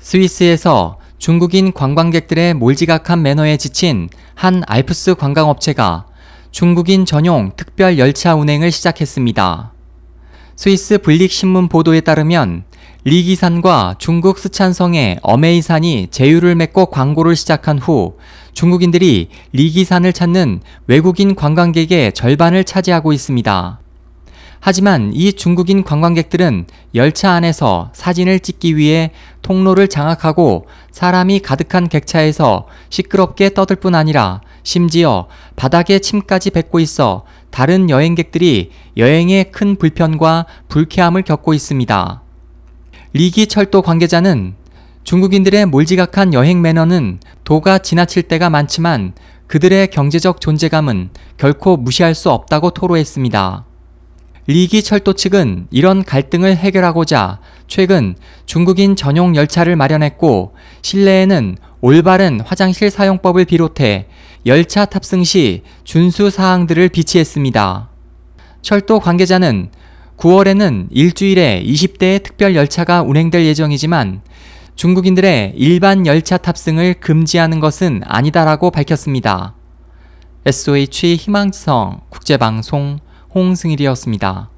스위스에서 중국인 관광객들의 몰지각한 매너에 지친 한 알프스 관광업체가 중국인 전용 특별 열차 운행을 시작했습니다. 스위스 블릭 신문 보도에 따르면 리기산과 중국 쓰촨성의 어메이산이 제휴를 맺고 광고를 시작한 후 중국인들이 리기산을 찾는 외국인 관광객의 절반을 차지하고 있습니다. 하지만 이 중국인 관광객들은 열차 안에서 사진을 찍기 위해 통로를 장악하고 사람이 가득한 객차에서 시끄럽게 떠들 뿐 아니라 심지어 바닥에 침까지 뱉고 있어 다른 여행객들이 여행에 큰 불편과 불쾌함을 겪고 있습니다. 리기 철도 관계자는 중국인들의 몰지각한 여행 매너는 도가 지나칠 때가 많지만 그들의 경제적 존재감은 결코 무시할 수 없다고 토로했습니다. 리기 철도 측은 이런 갈등을 해결하고자 최근 중국인 전용 열차를 마련했고 실내에는 올바른 화장실 사용법을 비롯해 열차 탑승 시 준수 사항들을 비치했습니다. 철도 관계자는 9월에는 일주일에 20대의 특별 열차가 운행될 예정이지만 중국인들의 일반 열차 탑승을 금지하는 것은 아니다라고 밝혔습니다. SOH 희망지성 국제방송 홍승일이었습니다.